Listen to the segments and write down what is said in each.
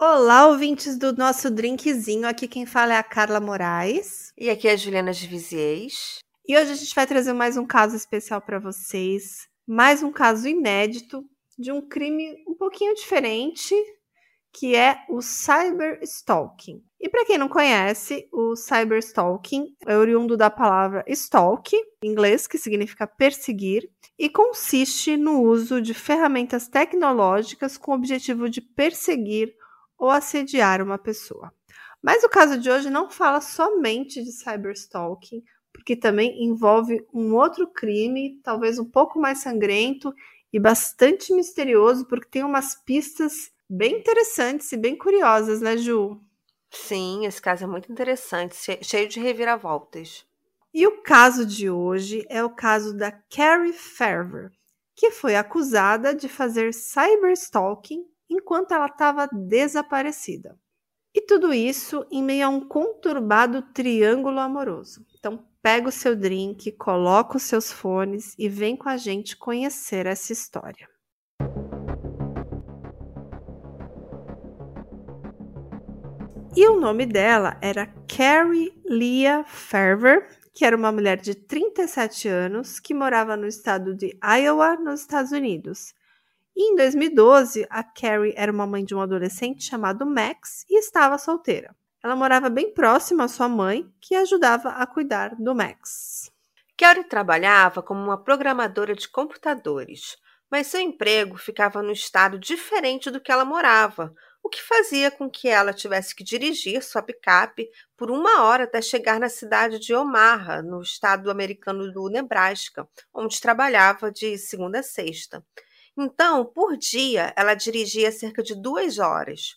Olá, ouvintes do nosso drinkzinho. Aqui quem fala é a Carla Moraes. E aqui é a Juliana de Viziers. E hoje a gente vai trazer mais um caso especial para vocês. Mais um caso inédito de um crime um pouquinho diferente, que é o cyberstalking. E para quem não conhece, o cyberstalking é oriundo da palavra stalk, em inglês, que significa perseguir, e consiste no uso de ferramentas tecnológicas com o objetivo de perseguir ou assediar uma pessoa. Mas o caso de hoje não fala somente de cyberstalking, porque também envolve um outro crime, talvez um pouco mais sangrento e bastante misterioso, porque tem umas pistas bem interessantes e bem curiosas, né, Ju? Sim, esse caso é muito interessante, cheio de reviravoltas. E o caso de hoje é o caso da Carrie Ferver, que foi acusada de fazer cyberstalking enquanto ela estava desaparecida. E tudo isso em meio a um conturbado triângulo amoroso. Então, pega o seu drink, coloca os seus fones e vem com a gente conhecer essa história. E o nome dela era Carrie Leah Ferver, que era uma mulher de 37 anos que morava no estado de Iowa, nos Estados Unidos. E em 2012, a Carrie era uma mãe de um adolescente chamado Max e estava solteira. Ela morava bem próxima à sua mãe, que ajudava a cuidar do Max. Carrie trabalhava como uma programadora de computadores, mas seu emprego ficava no estado diferente do que ela morava, o que fazia com que ela tivesse que dirigir sua picape por uma hora até chegar na cidade de Omaha, no estado americano do Nebraska, onde trabalhava de segunda a sexta. Então, por dia, ela dirigia cerca de duas horas,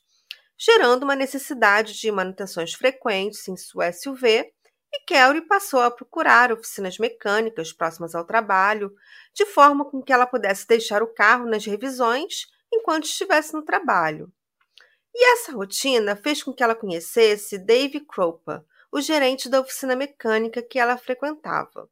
gerando uma necessidade de manutenções frequentes em sua SUV, e Kelly passou a procurar oficinas mecânicas próximas ao trabalho, de forma com que ela pudesse deixar o carro nas revisões enquanto estivesse no trabalho. E essa rotina fez com que ela conhecesse Dave Cropper, o gerente da oficina mecânica que ela frequentava.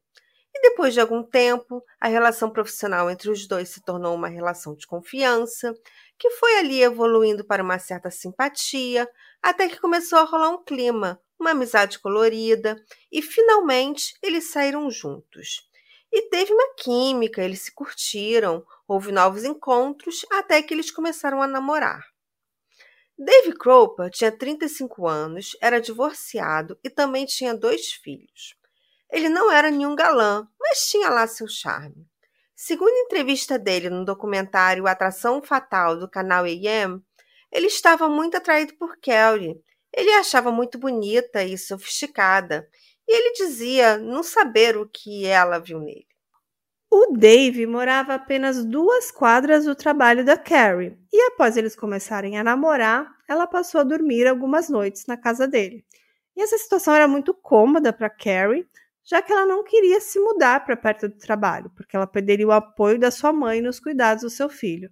E depois de algum tempo, a relação profissional entre os dois se tornou uma relação de confiança, que foi ali evoluindo para uma certa simpatia, até que começou a rolar um clima, uma amizade colorida, e finalmente eles saíram juntos. E teve uma química, eles se curtiram, houve novos encontros, até que eles começaram a namorar. Dave Cropper tinha 35 anos, era divorciado e também tinha dois filhos. Ele não era nenhum galã, mas tinha lá seu charme. Segundo a entrevista dele no documentário Atração Fatal do canal AM, ele estava muito atraído por Kelly. Ele a achava muito bonita e sofisticada, e ele dizia não saber o que ela viu nele. O Dave morava apenas duas quadras do trabalho da Carrie, e após eles começarem a namorar, ela passou a dormir algumas noites na casa dele. E essa situação era muito cômoda para Carrie, já que ela não queria se mudar para perto do trabalho, porque ela perderia o apoio da sua mãe nos cuidados do seu filho.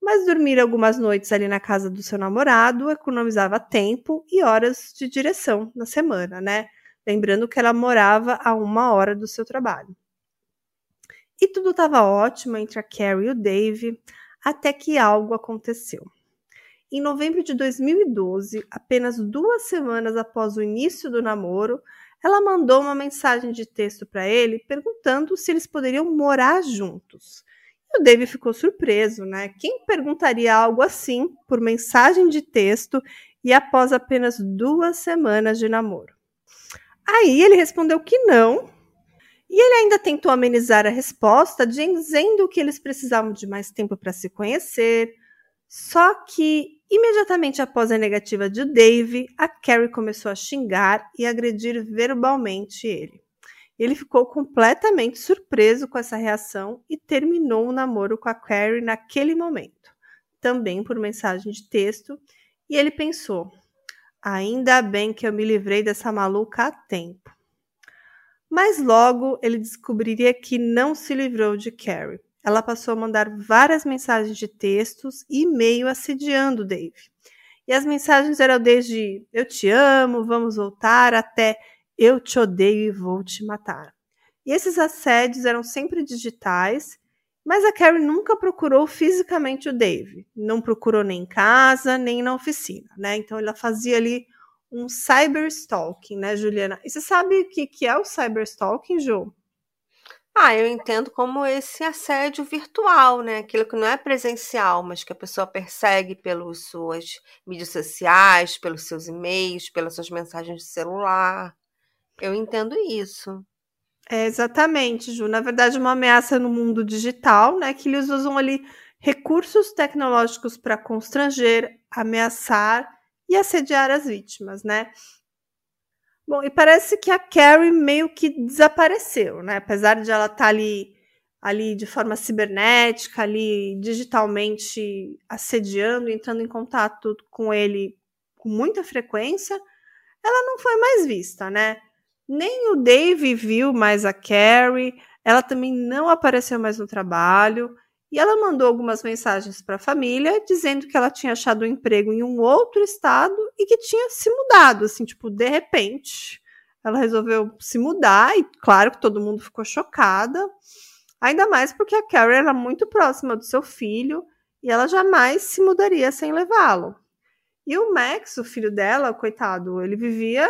Mas dormir algumas noites ali na casa do seu namorado economizava tempo e horas de direção na semana, né? Lembrando que ela morava a uma hora do seu trabalho. E tudo estava ótimo entre a Carrie e o Dave, até que algo aconteceu. Em novembro de 2012, apenas duas semanas após o início do namoro, ela mandou uma mensagem de texto para ele perguntando se eles poderiam morar juntos. E o Dave ficou surpreso, né? Quem perguntaria algo assim por mensagem de texto e após apenas duas semanas de namoro? Aí ele respondeu que não, e ele ainda tentou amenizar a resposta, dizendo que eles precisavam de mais tempo para se conhecer. Só que Imediatamente após a negativa de Dave, a Carrie começou a xingar e agredir verbalmente ele. Ele ficou completamente surpreso com essa reação e terminou o namoro com a Carrie naquele momento, também por mensagem de texto, e ele pensou: ainda bem que eu me livrei dessa maluca a tempo. Mas logo ele descobriria que não se livrou de Carrie ela passou a mandar várias mensagens de textos e e-mail assediando Dave. E as mensagens eram desde eu te amo, vamos voltar, até eu te odeio e vou te matar. E esses assédios eram sempre digitais Mas a Carrie nunca procurou fisicamente o Dave. Não procurou nem em casa, nem na oficina, né? Então ela fazia ali um cyberstalking, né, Juliana? E você sabe o que, que é o cyberstalking, Ju? Ah, eu entendo como esse assédio virtual, né? Aquilo que não é presencial, mas que a pessoa persegue pelas suas mídias sociais, pelos seus e-mails, pelas suas mensagens de celular. Eu entendo isso. É exatamente, Ju. Na verdade, uma ameaça no mundo digital, né? Que eles usam ali recursos tecnológicos para constranger, ameaçar e assediar as vítimas, né? Bom, e parece que a Carrie meio que desapareceu, né? Apesar de ela estar tá ali, ali de forma cibernética, ali digitalmente assediando, entrando em contato com ele com muita frequência, ela não foi mais vista, né? Nem o Dave viu mais a Carrie, ela também não apareceu mais no trabalho. E ela mandou algumas mensagens para a família dizendo que ela tinha achado um emprego em um outro estado e que tinha se mudado, assim, tipo, de repente. Ela resolveu se mudar e claro que todo mundo ficou chocada. Ainda mais porque a Carrie era muito próxima do seu filho e ela jamais se mudaria sem levá-lo. E o Max, o filho dela, coitado, ele vivia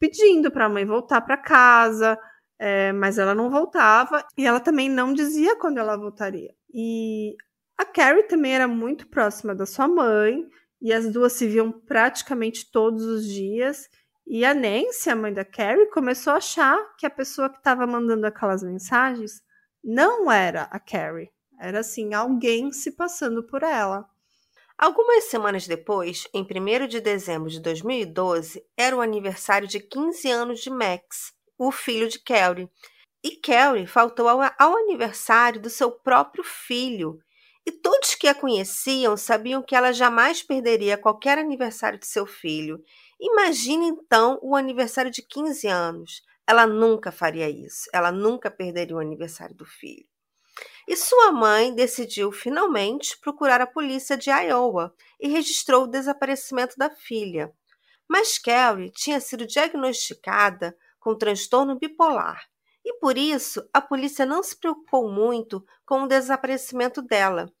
pedindo para a mãe voltar para casa, é, mas ela não voltava e ela também não dizia quando ela voltaria. E a Carrie também era muito próxima da sua mãe, e as duas se viam praticamente todos os dias. E a Nancy, a mãe da Carrie, começou a achar que a pessoa que estava mandando aquelas mensagens não era a Carrie. Era assim, alguém se passando por ela. Algumas semanas depois, em 1 de dezembro de 2012, era o aniversário de 15 anos de Max, o filho de Carrie, e Carrie faltou ao, ao aniversário do seu próprio filho. E todos que a conheciam sabiam que ela jamais perderia qualquer aniversário de seu filho. Imagine então o aniversário de 15 anos. Ela nunca faria isso. Ela nunca perderia o aniversário do filho. E sua mãe decidiu finalmente procurar a polícia de Iowa e registrou o desaparecimento da filha. Mas Carrie tinha sido diagnosticada com transtorno bipolar e por isso a polícia não se preocupou muito com o desaparecimento dela.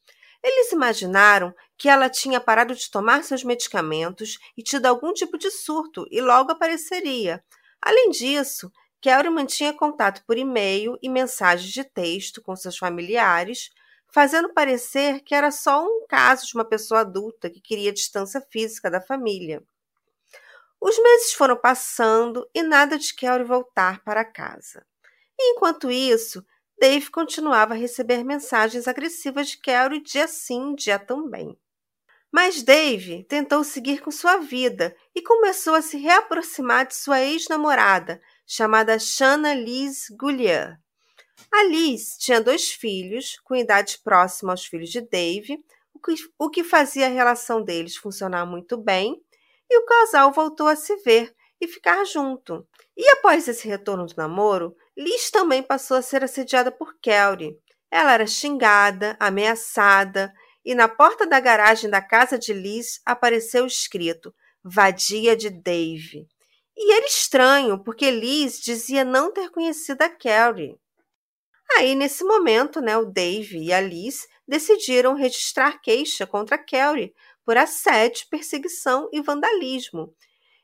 Eles imaginaram que ela tinha parado de tomar seus medicamentos e tido algum tipo de surto e logo apareceria. Além disso, Kelly mantinha contato por e-mail e mensagens de texto com seus familiares, fazendo parecer que era só um caso de uma pessoa adulta que queria distância física da família. Os meses foram passando e nada de Kelly voltar para casa. Enquanto isso, Dave continuava a receber mensagens agressivas de Carrie dia sim, dia também. Mas Dave tentou seguir com sua vida e começou a se reaproximar de sua ex-namorada, chamada Shanna Liz Goulier. A Liz tinha dois filhos, com idade próxima aos filhos de Dave, o que, o que fazia a relação deles funcionar muito bem, e o casal voltou a se ver e ficar junto. E após esse retorno do namoro, Liz também passou a ser assediada por Kelly. Ela era xingada, ameaçada, e na porta da garagem da casa de Liz apareceu escrito Vadia de Dave. E era estranho, porque Liz dizia não ter conhecido a Kelly. Aí, nesse momento, né, o Dave e a Liz decidiram registrar queixa contra Kelly por assédio, perseguição e vandalismo.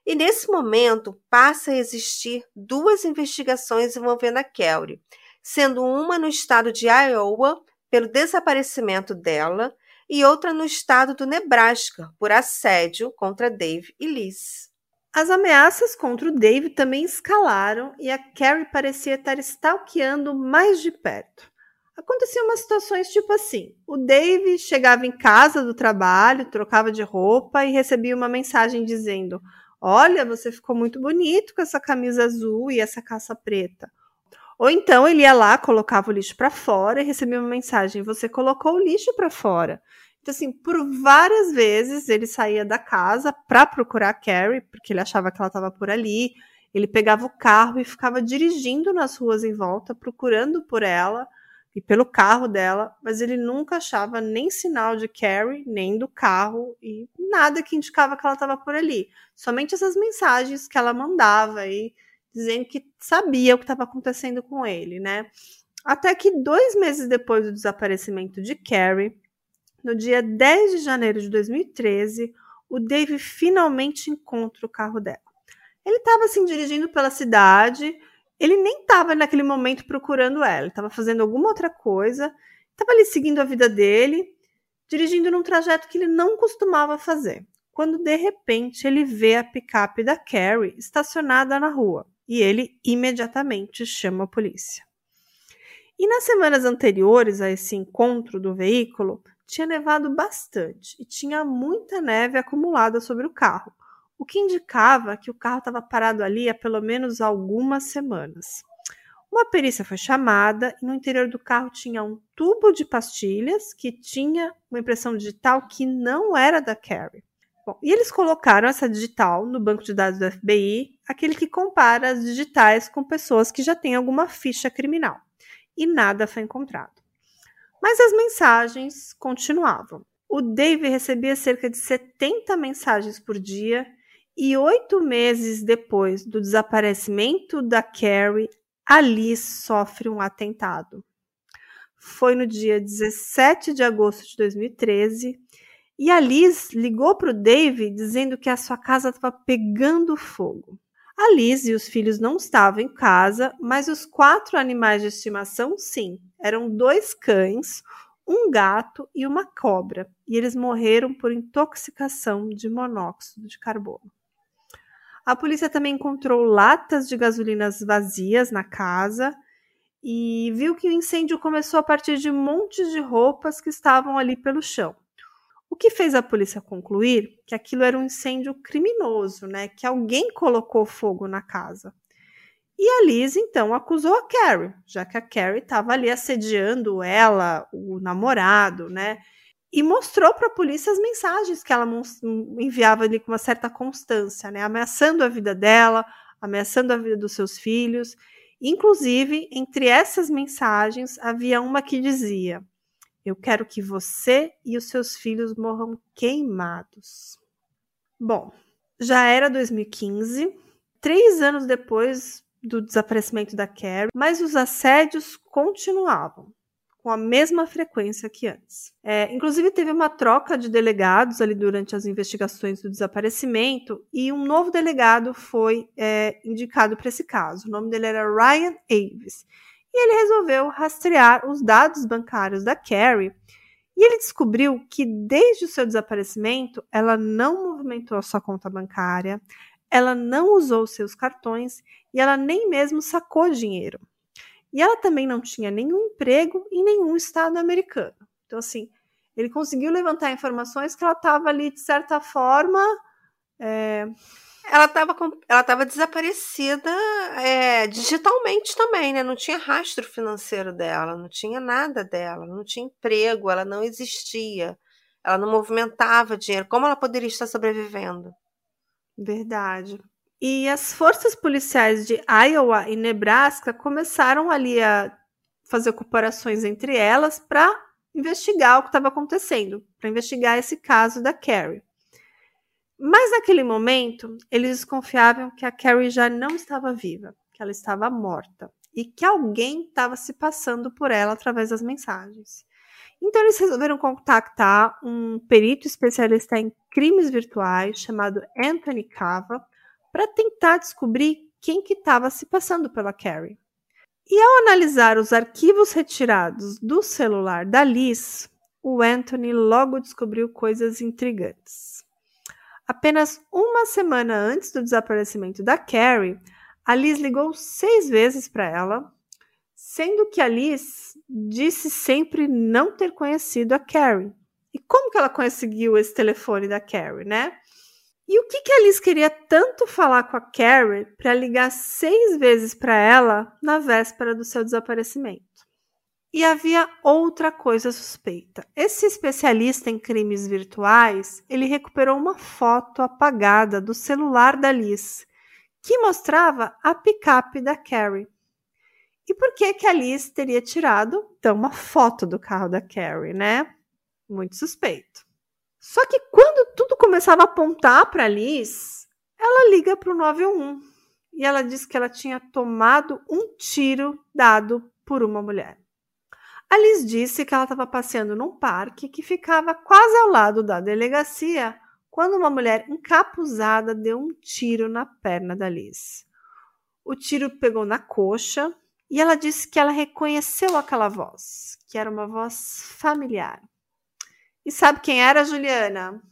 E nesse momento passa a existir duas investigações envolvendo a Kelly, sendo uma no estado de Iowa pelo desaparecimento dela e outra no estado do Nebraska por assédio contra Dave e Liz. As ameaças contra o Dave também escalaram e a Carrie parecia estar stalkeando mais de perto. Aconteciam umas situações tipo assim: o Dave chegava em casa do trabalho, trocava de roupa e recebia uma mensagem dizendo: Olha, você ficou muito bonito com essa camisa azul e essa calça preta. Ou então ele ia lá, colocava o lixo para fora e recebia uma mensagem: você colocou o lixo para fora. Então, assim, por várias vezes ele saía da casa para procurar a Carrie, porque ele achava que ela estava por ali. Ele pegava o carro e ficava dirigindo nas ruas em volta, procurando por ela e pelo carro dela, mas ele nunca achava nem sinal de Carrie, nem do carro e nada que indicava que ela estava por ali. Somente essas mensagens que ela mandava aí, dizendo que sabia o que estava acontecendo com ele, né? Até que dois meses depois do desaparecimento de Carrie, no dia 10 de janeiro de 2013, o Dave finalmente encontra o carro dela. Ele estava assim dirigindo pela cidade, ele nem estava naquele momento procurando ela, estava fazendo alguma outra coisa, estava ali seguindo a vida dele, dirigindo num trajeto que ele não costumava fazer. Quando de repente ele vê a picape da Carrie estacionada na rua e ele imediatamente chama a polícia. E nas semanas anteriores a esse encontro do veículo, tinha nevado bastante e tinha muita neve acumulada sobre o carro, o que indicava que o carro estava parado ali há pelo menos algumas semanas. Uma perícia foi chamada e no interior do carro tinha um tubo de pastilhas que tinha uma impressão digital que não era da Carrie. Bom, e eles colocaram essa digital no banco de dados do FBI, aquele que compara as digitais com pessoas que já têm alguma ficha criminal. E nada foi encontrado. Mas as mensagens continuavam. O Dave recebia cerca de 70 mensagens por dia e oito meses depois do desaparecimento da Carrie, Alice sofre um atentado. Foi no dia 17 de agosto de 2013 e a Liz ligou para o Dave dizendo que a sua casa estava pegando fogo. A Liz e os filhos não estavam em casa, mas os quatro animais de estimação, sim. Eram dois cães, um gato e uma cobra, e eles morreram por intoxicação de monóxido de carbono. A polícia também encontrou latas de gasolinas vazias na casa e viu que o incêndio começou a partir de montes de roupas que estavam ali pelo chão. O que fez a polícia concluir que aquilo era um incêndio criminoso, né? Que alguém colocou fogo na casa. E a Liz então acusou a Carrie, já que a Carrie estava ali assediando ela, o namorado, né? E mostrou para a polícia as mensagens que ela enviava ali com uma certa constância, né? Ameaçando a vida dela, ameaçando a vida dos seus filhos. Inclusive, entre essas mensagens havia uma que dizia: eu quero que você e os seus filhos morram queimados. Bom, já era 2015, três anos depois do desaparecimento da Carrie, mas os assédios continuavam com a mesma frequência que antes. É, inclusive, teve uma troca de delegados ali durante as investigações do desaparecimento e um novo delegado foi é, indicado para esse caso. O nome dele era Ryan Aves e ele resolveu rastrear os dados bancários da Carrie e ele descobriu que desde o seu desaparecimento ela não movimentou a sua conta bancária, ela não usou seus cartões e ela nem mesmo sacou dinheiro. E ela também não tinha nenhum emprego em nenhum estado americano. Então, assim, ele conseguiu levantar informações que ela estava ali, de certa forma, é, ela estava ela tava desaparecida é, digitalmente também, né? Não tinha rastro financeiro dela, não tinha nada dela, não tinha emprego, ela não existia, ela não movimentava dinheiro. Como ela poderia estar sobrevivendo? Verdade. E as forças policiais de Iowa e Nebraska começaram ali a fazer comparações entre elas para investigar o que estava acontecendo, para investigar esse caso da Carrie. Mas naquele momento, eles desconfiavam que a Carrie já não estava viva, que ela estava morta e que alguém estava se passando por ela através das mensagens. Então eles resolveram contactar um perito especialista em crimes virtuais chamado Anthony Cava para tentar descobrir quem que estava se passando pela Carrie. E ao analisar os arquivos retirados do celular da Liz, o Anthony logo descobriu coisas intrigantes. Apenas uma semana antes do desaparecimento da Carrie, a Liz ligou seis vezes para ela, sendo que a Liz disse sempre não ter conhecido a Carrie. E como que ela conseguiu esse telefone da Carrie, né? E o que, que a Liz queria tanto falar com a Carrie para ligar seis vezes para ela na véspera do seu desaparecimento? E havia outra coisa suspeita. Esse especialista em crimes virtuais, ele recuperou uma foto apagada do celular da Liz, que mostrava a picape da Carrie. E por que que a Liz teria tirado então uma foto do carro da Carrie, né? Muito suspeito. Só que quando tudo começava a apontar para Liz, ela liga para o 911 e ela diz que ela tinha tomado um tiro dado por uma mulher. A Liz disse que ela estava passeando num parque que ficava quase ao lado da delegacia quando uma mulher encapuzada deu um tiro na perna da Liz. O tiro pegou na coxa e ela disse que ela reconheceu aquela voz, que era uma voz familiar. E sabe quem era, Juliana?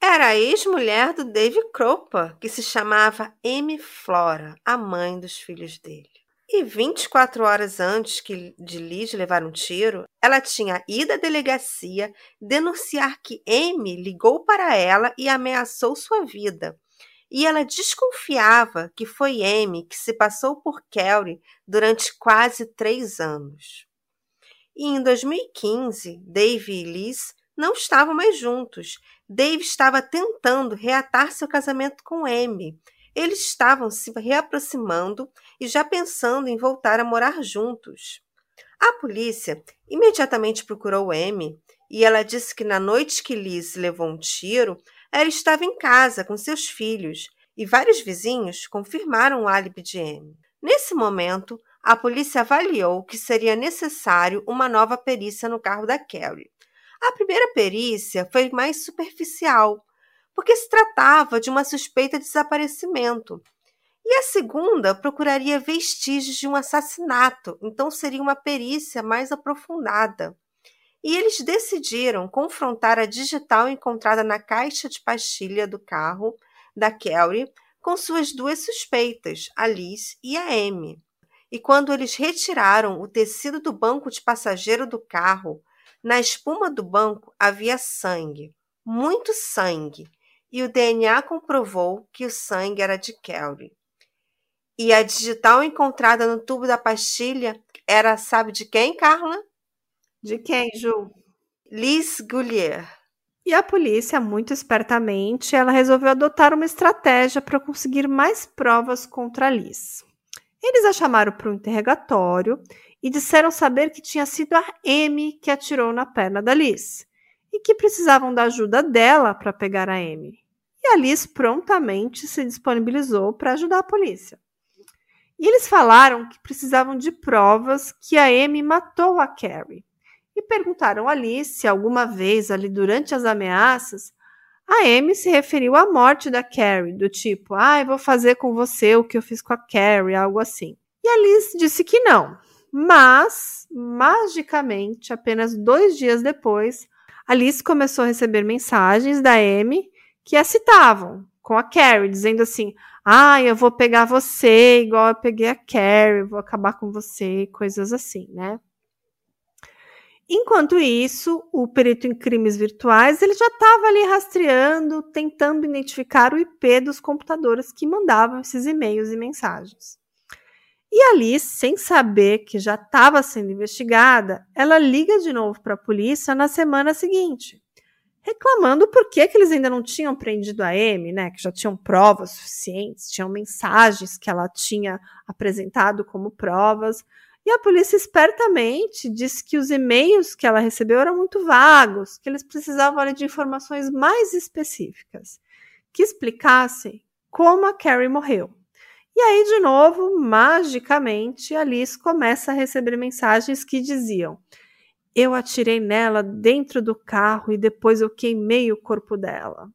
Era a ex-mulher do Dave Cropa, que se chamava Amy Flora, a mãe dos filhos dele. E 24 horas antes que de Liz levar um tiro, ela tinha ido à delegacia denunciar que Amy ligou para ela e ameaçou sua vida. E ela desconfiava que foi Amy que se passou por Kelly durante quase três anos. E em 2015, Dave e Liz não estavam mais juntos. Dave estava tentando reatar seu casamento com Amy. Eles estavam se reaproximando e já pensando em voltar a morar juntos. A polícia imediatamente procurou Amy e ela disse que na noite que Liz levou um tiro, ela estava em casa com seus filhos e vários vizinhos confirmaram o álibi de Amy. Nesse momento, a polícia avaliou que seria necessário uma nova perícia no carro da Carrie. A primeira perícia foi mais superficial, porque se tratava de uma suspeita de desaparecimento. E a segunda procuraria vestígios de um assassinato, então seria uma perícia mais aprofundada. E eles decidiram confrontar a digital encontrada na caixa de pastilha do carro da Kelly com suas duas suspeitas, a Liz e a Amy. E quando eles retiraram o tecido do banco de passageiro do carro, na espuma do banco havia sangue, muito sangue, e o DNA comprovou que o sangue era de Kelly. E a digital encontrada no tubo da pastilha era, sabe de quem, Carla? De quem, Ju? Liz Goulier. E a polícia, muito espertamente, ela resolveu adotar uma estratégia para conseguir mais provas contra Liz. Eles a chamaram para um interrogatório e disseram saber que tinha sido a Amy que atirou na perna da Liz e que precisavam da ajuda dela para pegar a Amy. E a Liz prontamente se disponibilizou para ajudar a polícia. E eles falaram que precisavam de provas que a Amy matou a Carrie. E perguntaram a Liz se alguma vez ali durante as ameaças a Amy se referiu à morte da Carrie, do tipo, ah, vou fazer com você o que eu fiz com a Carrie, algo assim. E a Liz disse que não, mas, magicamente, apenas dois dias depois, Alice começou a receber mensagens da Amy que a citavam com a Carrie, dizendo assim: Ah, eu vou pegar você igual eu peguei a Carrie, vou acabar com você, coisas assim, né? Enquanto isso, o perito em crimes virtuais ele já estava ali rastreando, tentando identificar o IP dos computadores que mandavam esses e-mails e mensagens. E ali, sem saber que já estava sendo investigada, ela liga de novo para a polícia na semana seguinte, reclamando por que, que eles ainda não tinham prendido a Amy, né? Que já tinham provas suficientes, tinham mensagens que ela tinha apresentado como provas. E a polícia espertamente disse que os e-mails que ela recebeu eram muito vagos, que eles precisavam ali, de informações mais específicas, que explicassem como a Carrie morreu. E aí, de novo, magicamente, Alice começa a receber mensagens que diziam: Eu atirei nela dentro do carro e depois eu queimei o corpo dela.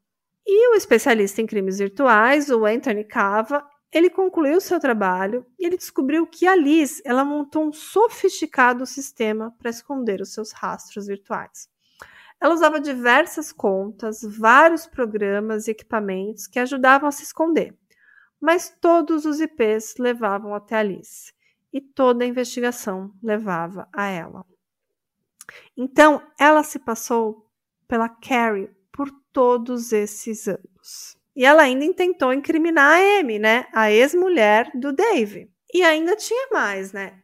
E o especialista em crimes virtuais, o Anthony Cava, ele concluiu seu trabalho e ele descobriu que a Liz ela montou um sofisticado sistema para esconder os seus rastros virtuais. Ela usava diversas contas, vários programas e equipamentos que ajudavam a se esconder mas todos os IPs levavam até Alice e toda a investigação levava a ela. Então, ela se passou pela Carrie por todos esses anos. E ela ainda intentou incriminar a Amy, né, a ex-mulher do Dave. E ainda tinha mais, né?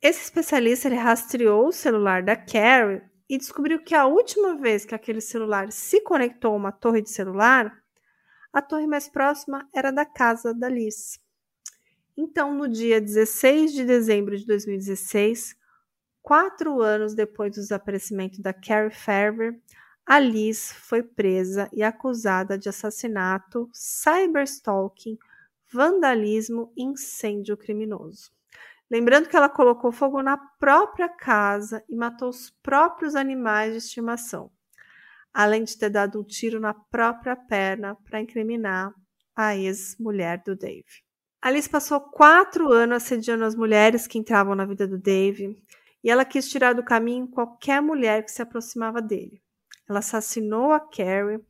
Esse especialista ele rastreou o celular da Carrie e descobriu que a última vez que aquele celular se conectou a uma torre de celular a torre mais próxima era da casa da Liz. Então, no dia 16 de dezembro de 2016, quatro anos depois do desaparecimento da Carrie Ferber, a Liz foi presa e acusada de assassinato, cyberstalking, vandalismo e incêndio criminoso. Lembrando que ela colocou fogo na própria casa e matou os próprios animais de estimação, além de ter dado um tiro na própria perna para incriminar a ex-mulher do Dave. Alice passou quatro anos assediando as mulheres que entravam na vida do Dave e ela quis tirar do caminho qualquer mulher que se aproximava dele. Ela assassinou a Carrie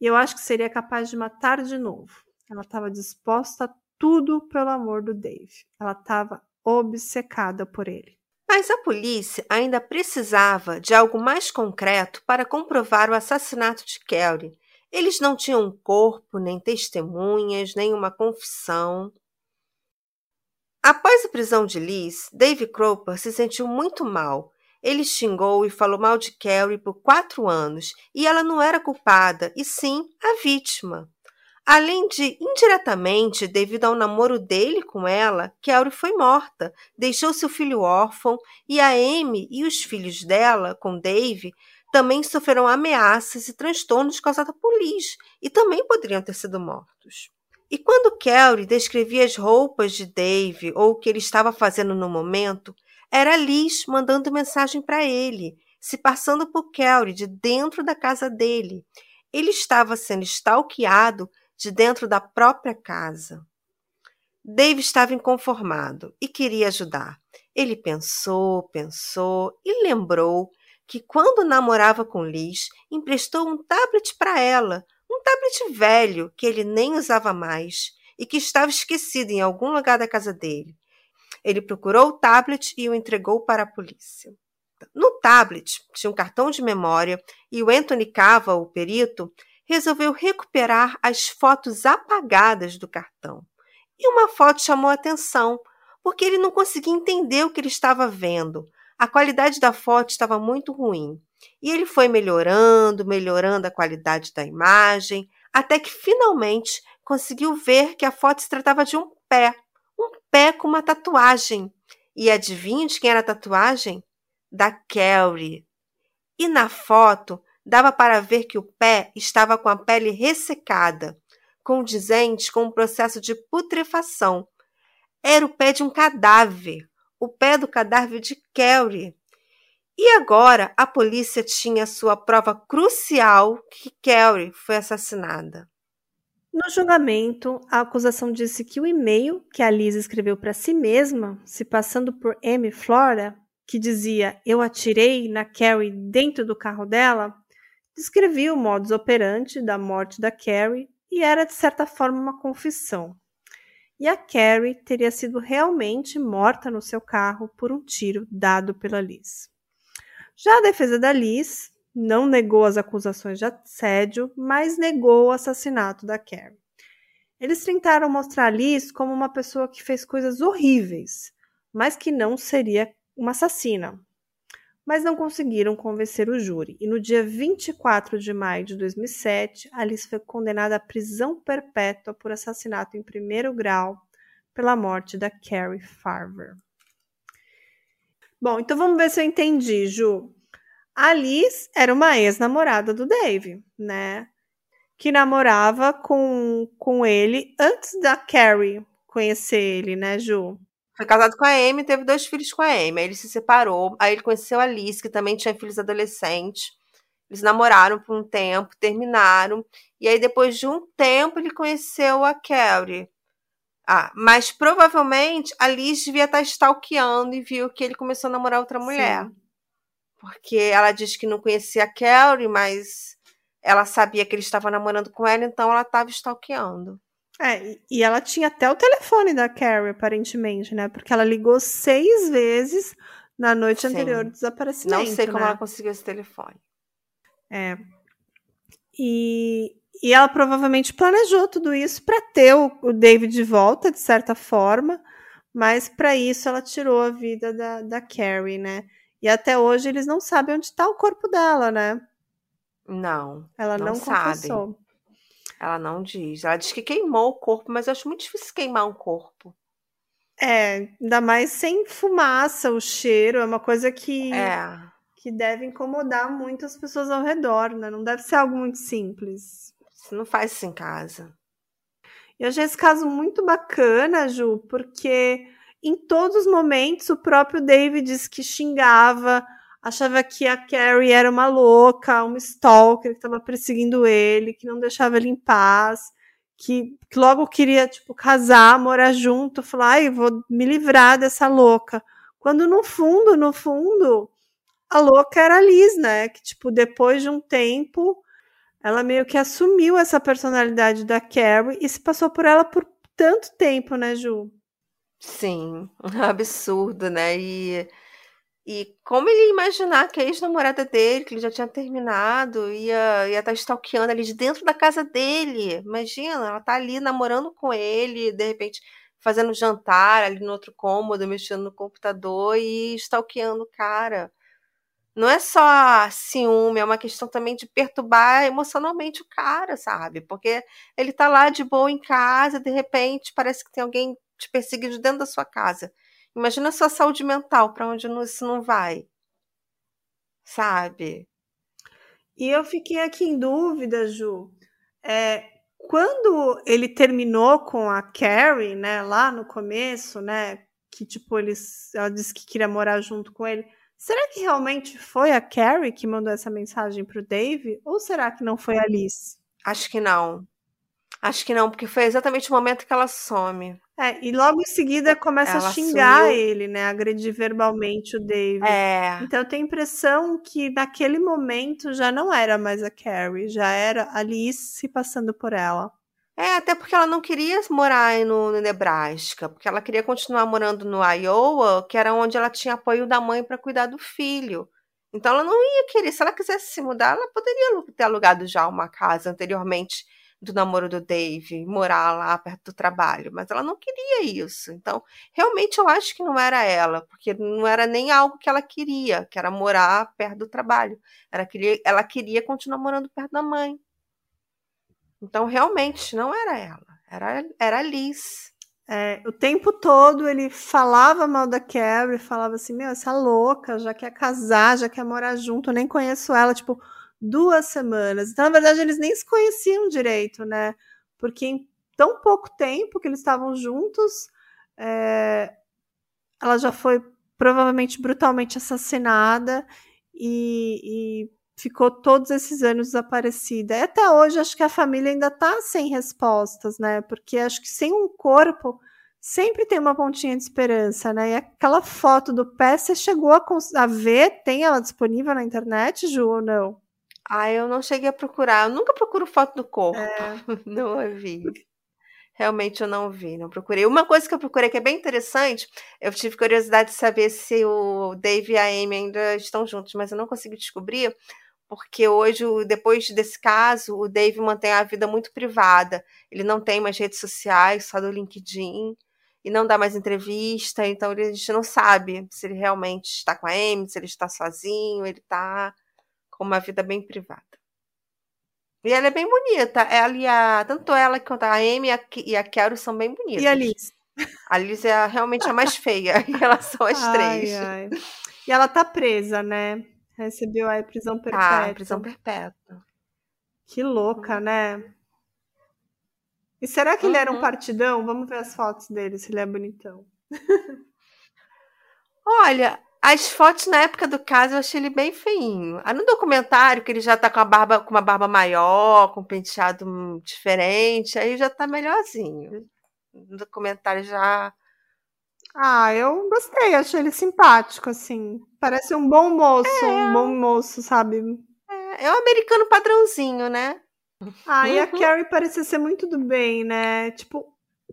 e eu acho que seria capaz de matar de novo. Ela estava disposta a tudo pelo amor do Dave. Ela estava obcecada por ele. Mas a polícia ainda precisava de algo mais concreto para comprovar o assassinato de Kelly. Eles não tinham um corpo, nem testemunhas, nem uma confissão. Após a prisão de Liz, Dave Cropper se sentiu muito mal. Ele xingou e falou mal de Carrie por quatro anos, e ela não era culpada, e sim a vítima. Além de, indiretamente, devido ao namoro dele com ela, Kelly foi morta, deixou seu filho órfão e a Amy e os filhos dela, com Dave, também sofreram ameaças e transtornos causados por Liz e também poderiam ter sido mortos. E quando Kelly descrevia as roupas de Dave ou o que ele estava fazendo no momento, era Liz mandando mensagem para ele, se passando por Kelly de dentro da casa dele. Ele estava sendo stalkeado de dentro da própria casa. Dave estava inconformado e queria ajudar. Ele pensou, pensou e lembrou que quando namorava com Liz, emprestou um tablet para ela, um tablet velho que ele nem usava mais e que estava esquecido em algum lugar da casa dele. Ele procurou o tablet e o entregou para a polícia. No tablet tinha um cartão de memória e o Anthony Cava, o perito, resolveu recuperar as fotos apagadas do cartão. E uma foto chamou a atenção, porque ele não conseguia entender o que ele estava vendo. A qualidade da foto estava muito ruim. E ele foi melhorando, melhorando a qualidade da imagem, até que finalmente conseguiu ver que a foto se tratava de um pé, pé com uma tatuagem. E adivinha de quem era a tatuagem? Da Kelly. E na foto dava para ver que o pé estava com a pele ressecada, condizente com o um processo de putrefação. Era o pé de um cadáver, o pé do cadáver de Kelly. E agora a polícia tinha sua prova crucial que Kelly foi assassinada. No julgamento, a acusação disse que o e-mail que a Liz escreveu para si mesma, se passando por Amy Flora, que dizia eu atirei na Carrie dentro do carro dela, descrevia o modus operandi da morte da Carrie e era, de certa forma, uma confissão. E a Carrie teria sido realmente morta no seu carro por um tiro dado pela Liz. Já a defesa da Liz não negou as acusações de assédio, mas negou o assassinato da Carrie. Eles tentaram mostrar a Liz como uma pessoa que fez coisas horríveis, mas que não seria uma assassina, mas não conseguiram convencer o júri. E no dia 24 de maio de 2007, Alice foi condenada à prisão perpétua por assassinato em primeiro grau pela morte da Carrie Farver. Bom, então vamos ver se eu entendi, Ju. A Alice era uma ex-namorada do Dave, né? Que namorava com, com ele antes da Carrie conhecer ele, né, Ju? Foi casado com a Amy, teve dois filhos com a Amy. Aí ele se separou. Aí ele conheceu a Alice, que também tinha filhos adolescentes. Eles namoraram por um tempo, terminaram. E aí, depois de um tempo, ele conheceu a Carrie. Ah, mas provavelmente a Liz devia estar stalkeando e viu que ele começou a namorar outra mulher. Sim. Porque ela diz que não conhecia a Carrie, mas ela sabia que ele estava namorando com ela, então ela estava stalkeando. É, e ela tinha até o telefone da Carrie, aparentemente, né? Porque ela ligou seis vezes na noite Sim. anterior do desaparecimento. Não sei como né? ela conseguiu esse telefone. É. E, e ela provavelmente planejou tudo isso para ter o, o David de volta, de certa forma, mas para isso ela tirou a vida da, da Carrie, né? E até hoje eles não sabem onde está o corpo dela, né? Não. Ela não, não confessou. Ela não diz. Ela diz que queimou o corpo, mas eu acho muito difícil queimar um corpo. É, ainda mais sem fumaça, o cheiro, é uma coisa que, é. que deve incomodar muito as pessoas ao redor, né? Não deve ser algo muito simples. Você não faz isso em casa. Eu achei esse caso muito bacana, Ju, porque Em todos os momentos, o próprio David disse que xingava, achava que a Carrie era uma louca, uma stalker que estava perseguindo ele, que não deixava ele em paz, que, que logo queria tipo casar, morar junto, falar, ai, vou me livrar dessa louca. Quando no fundo, no fundo, a louca era a Liz, né? Que tipo depois de um tempo, ela meio que assumiu essa personalidade da Carrie e se passou por ela por tanto tempo, né, Ju? Sim, absurdo, né? E e como ele ia imaginar que a ex-namorada dele, que ele já tinha terminado, ia ia estar tá stalkeando ali de dentro da casa dele. Imagina, ela tá ali namorando com ele, de repente fazendo jantar ali no outro cômodo, mexendo no computador e stalkeando o cara. Não é só ciúme, é uma questão também de perturbar emocionalmente o cara, sabe? Porque ele tá lá de boa em casa, de repente parece que tem alguém te perseguindo dentro da sua casa. Imagina a sua saúde mental, para onde isso não vai. Sabe? E eu fiquei aqui em dúvida, Ju. É, quando ele terminou com a Carrie, né, lá no começo, né, que tipo eles, ela disse que queria morar junto com ele. Será que realmente foi a Carrie que mandou essa mensagem pro Dave? Ou será que não foi a Alice? Acho que não. Acho que não, porque foi exatamente o momento que ela some. É, e logo em seguida começa ela a xingar sumiu. ele, né? Agredir verbalmente o Dave. É. Então eu tenho a impressão que naquele momento já não era mais a Carrie, já era a Alice se passando por ela. É, até porque ela não queria morar no, no Nebraska, porque ela queria continuar morando no Iowa, que era onde ela tinha apoio da mãe para cuidar do filho. Então ela não ia querer, se ela quisesse se mudar, ela poderia ter alugado já uma casa anteriormente do namoro do Dave, morar lá perto do trabalho, mas ela não queria isso. Então, realmente eu acho que não era ela, porque não era nem algo que ela queria, que era morar perto do trabalho. Ela queria, ela queria continuar morando perto da mãe. Então, realmente, não era ela, era, era a Liz. É, o tempo todo ele falava mal da Carrie, falava assim: Meu, essa louca já quer casar, já quer morar junto, eu nem conheço ela. Tipo, duas semanas. Então, na verdade, eles nem se conheciam direito, né? Porque em tão pouco tempo que eles estavam juntos, é, ela já foi provavelmente brutalmente assassinada e, e, ficou todos esses anos desaparecida. E até hoje, acho que a família ainda está sem respostas, né? Porque acho que sem um corpo sempre tem uma pontinha de esperança, né? E aquela foto do pé, você chegou a, a ver? Tem ela disponível na internet, Ju, ou não? Ah, eu não cheguei a procurar. Eu nunca procuro foto do corpo. É. Não vi. Realmente eu não vi, não procurei. Uma coisa que eu procurei que é bem interessante, eu tive curiosidade de saber se o Dave e a Amy ainda estão juntos, mas eu não consegui descobrir, porque hoje, depois desse caso, o Dave mantém a vida muito privada. Ele não tem mais redes sociais, só do LinkedIn, e não dá mais entrevista, então a gente não sabe se ele realmente está com a Amy, se ele está sozinho, ele está com uma vida bem privada. E ela é bem bonita. Ela e a, tanto ela quanto a Amy e a Carol são bem bonitas. E a Liz? A Liz é realmente a mais feia em relação às ai, três. Ai. E ela tá presa, né? Recebeu a prisão perpétua. Ah, prisão perpétua. Que louca, uhum. né? E será que uhum. ele era um uhum. partidão? Vamos ver as fotos dele, se ele é bonitão. Olha, as fotos na época do caso eu achei ele bem feinho. Ah, no documentário, que ele já tá com a barba, com uma barba maior, com um penteado diferente, aí já tá melhorzinho. No documentário já. Ah, eu gostei, achei ele simpático, assim. Parece um bom moço, é. um bom moço, sabe? É, é um americano padrãozinho, né? Ah, e a uhum. Carrie parecia ser muito do bem, né? Tipo,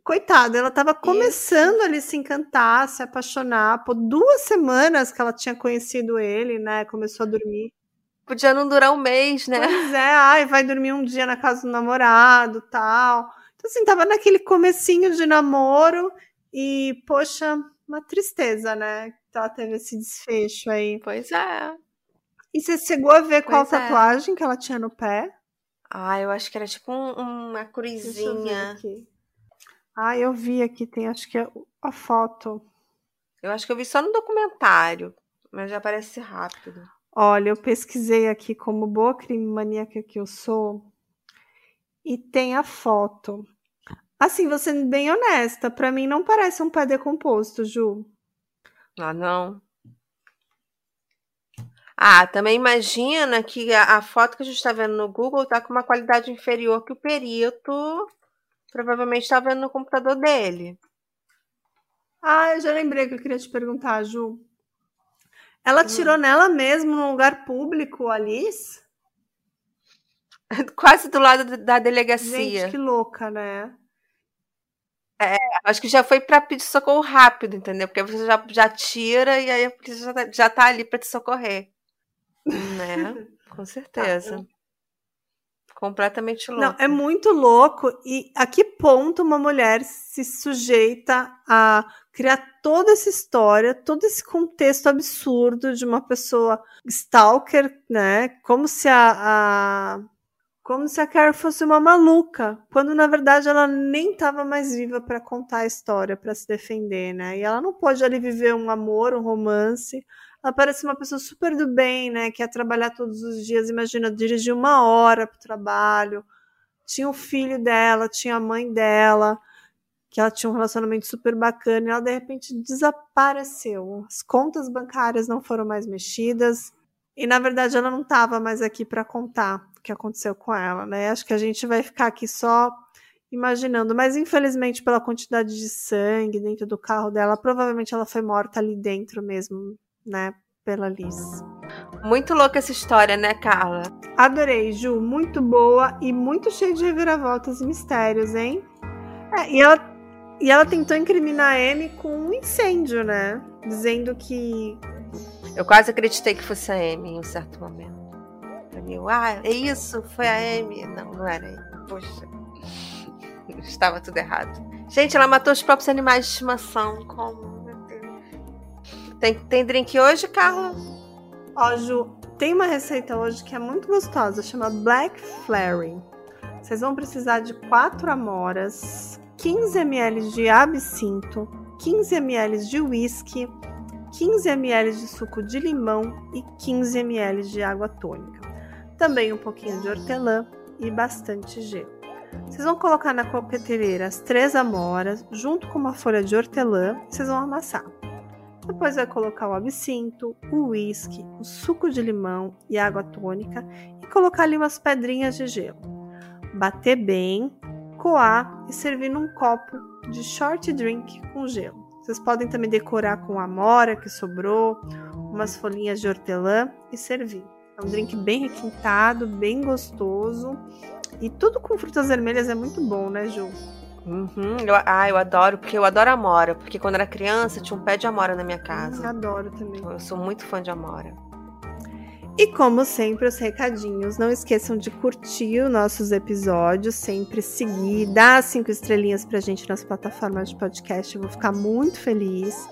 coitada, ela estava começando ali a se encantar, se apaixonar. Por duas semanas que ela tinha conhecido ele, né? Começou a dormir. Podia não durar um mês, né? Pois é, ai, vai dormir um dia na casa do namorado, tal. Então, assim, tava naquele comecinho de namoro e, poxa, uma tristeza, né? Que ela teve esse desfecho aí. Pois é. E você chegou a ver pois qual é. tatuagem que ela tinha no pé? Ah, eu acho que era tipo um, uma cruzinha. Deixa eu ver aqui. Ah, eu vi aqui, tem acho que é a foto. Eu acho que eu vi só no documentário, mas já aparece rápido. Olha, eu pesquisei aqui como boa crime maníaca que eu sou e tem a foto. Assim, vou sendo bem honesta, para mim não parece um pé decomposto, Ju. Ah, não. Ah, também imagina que a, a foto que a gente está vendo no Google está com uma qualidade inferior que o perito provavelmente está vendo no computador dele. Ah, eu já lembrei que eu queria te perguntar, Ju. Ela hum. tirou nela mesmo, num lugar público, Alice? Quase do lado da delegacia. Gente, que louca, né? É, acho que já foi para pedir socorro rápido, entendeu? Porque você já, já tira e aí a polícia já tá, já tá ali para te socorrer. Né? Com tá, certeza. Tá. Completamente louco. Não, é muito louco. E a que ponto uma mulher se sujeita a criar toda essa história, todo esse contexto absurdo de uma pessoa stalker, né? Como se a, a como se a Carrie fosse uma maluca, quando na verdade ela nem estava mais viva para contar a história, para se defender, né? E ela não pode ali viver um amor, um romance. Ela parece uma pessoa super do bem, né? Quer trabalhar todos os dias, imagina, dirigir uma hora para o trabalho. Tinha o filho dela, tinha a mãe dela, que ela tinha um relacionamento super bacana, e ela de repente desapareceu. As contas bancárias não foram mais mexidas. E na verdade ela não estava mais aqui para contar que aconteceu com ela, né? Acho que a gente vai ficar aqui só imaginando, mas infelizmente pela quantidade de sangue dentro do carro dela, provavelmente ela foi morta ali dentro mesmo, né? Pela Liz. Muito louca essa história, né, Carla? Adorei, Ju, muito boa e muito cheia de reviravoltas e mistérios, hein? É, e ela e ela tentou incriminar a Amy com um incêndio, né? Dizendo que eu quase acreditei que fosse a Amy em um certo momento mil. Ah, é isso, foi a Amy. Não, não era Amy. Poxa, estava tudo errado. Gente, ela matou os próprios animais de estimação. Como? Tem, tem drink hoje, Carla? Ó, Ju, tem uma receita hoje que é muito gostosa, chama Black Flaring. Vocês vão precisar de 4 amoras, 15 ml de absinto, 15 ml de whisky, 15 ml de suco de limão e 15 ml de água tônica também um pouquinho de hortelã e bastante gelo. Vocês vão colocar na coqueteleira as três amoras junto com uma folha de hortelã vocês vão amassar. Depois vai colocar o absinto, o uísque, o suco de limão e água tônica e colocar ali umas pedrinhas de gelo. Bater bem, coar e servir num copo de short drink com gelo. Vocês podem também decorar com amora que sobrou, umas folhinhas de hortelã e servir. É um drink bem requintado, bem gostoso. E tudo com frutas vermelhas é muito bom, né, Ju? Uhum. Eu, ah, eu adoro, porque eu adoro amora. Porque quando era criança tinha um pé de amora na minha casa. Hum, adoro também. Eu sou muito fã de amora. E como sempre, os recadinhos. Não esqueçam de curtir os nossos episódios, sempre seguir, dar cinco estrelinhas pra gente nas plataformas de podcast. Eu vou ficar muito feliz.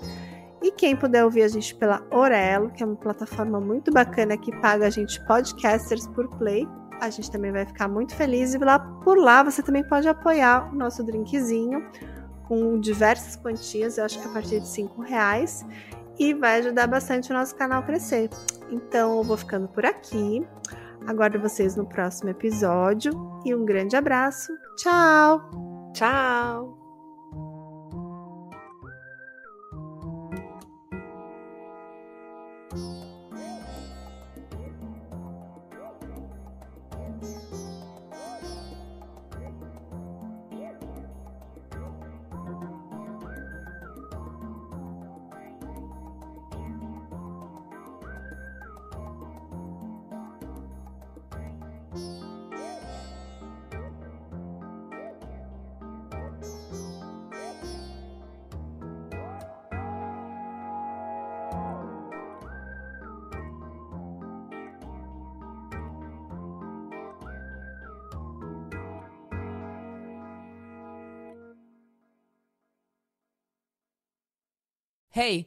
E quem puder ouvir a gente pela Orelo, que é uma plataforma muito bacana que paga a gente podcasters por play, a gente também vai ficar muito feliz. E lá, por lá você também pode apoiar o nosso drinkzinho com diversas quantias, eu acho que a partir de 5 reais, e vai ajudar bastante o nosso canal crescer. Então eu vou ficando por aqui. Aguardo vocês no próximo episódio e um grande abraço. Tchau! Tchau! Hey,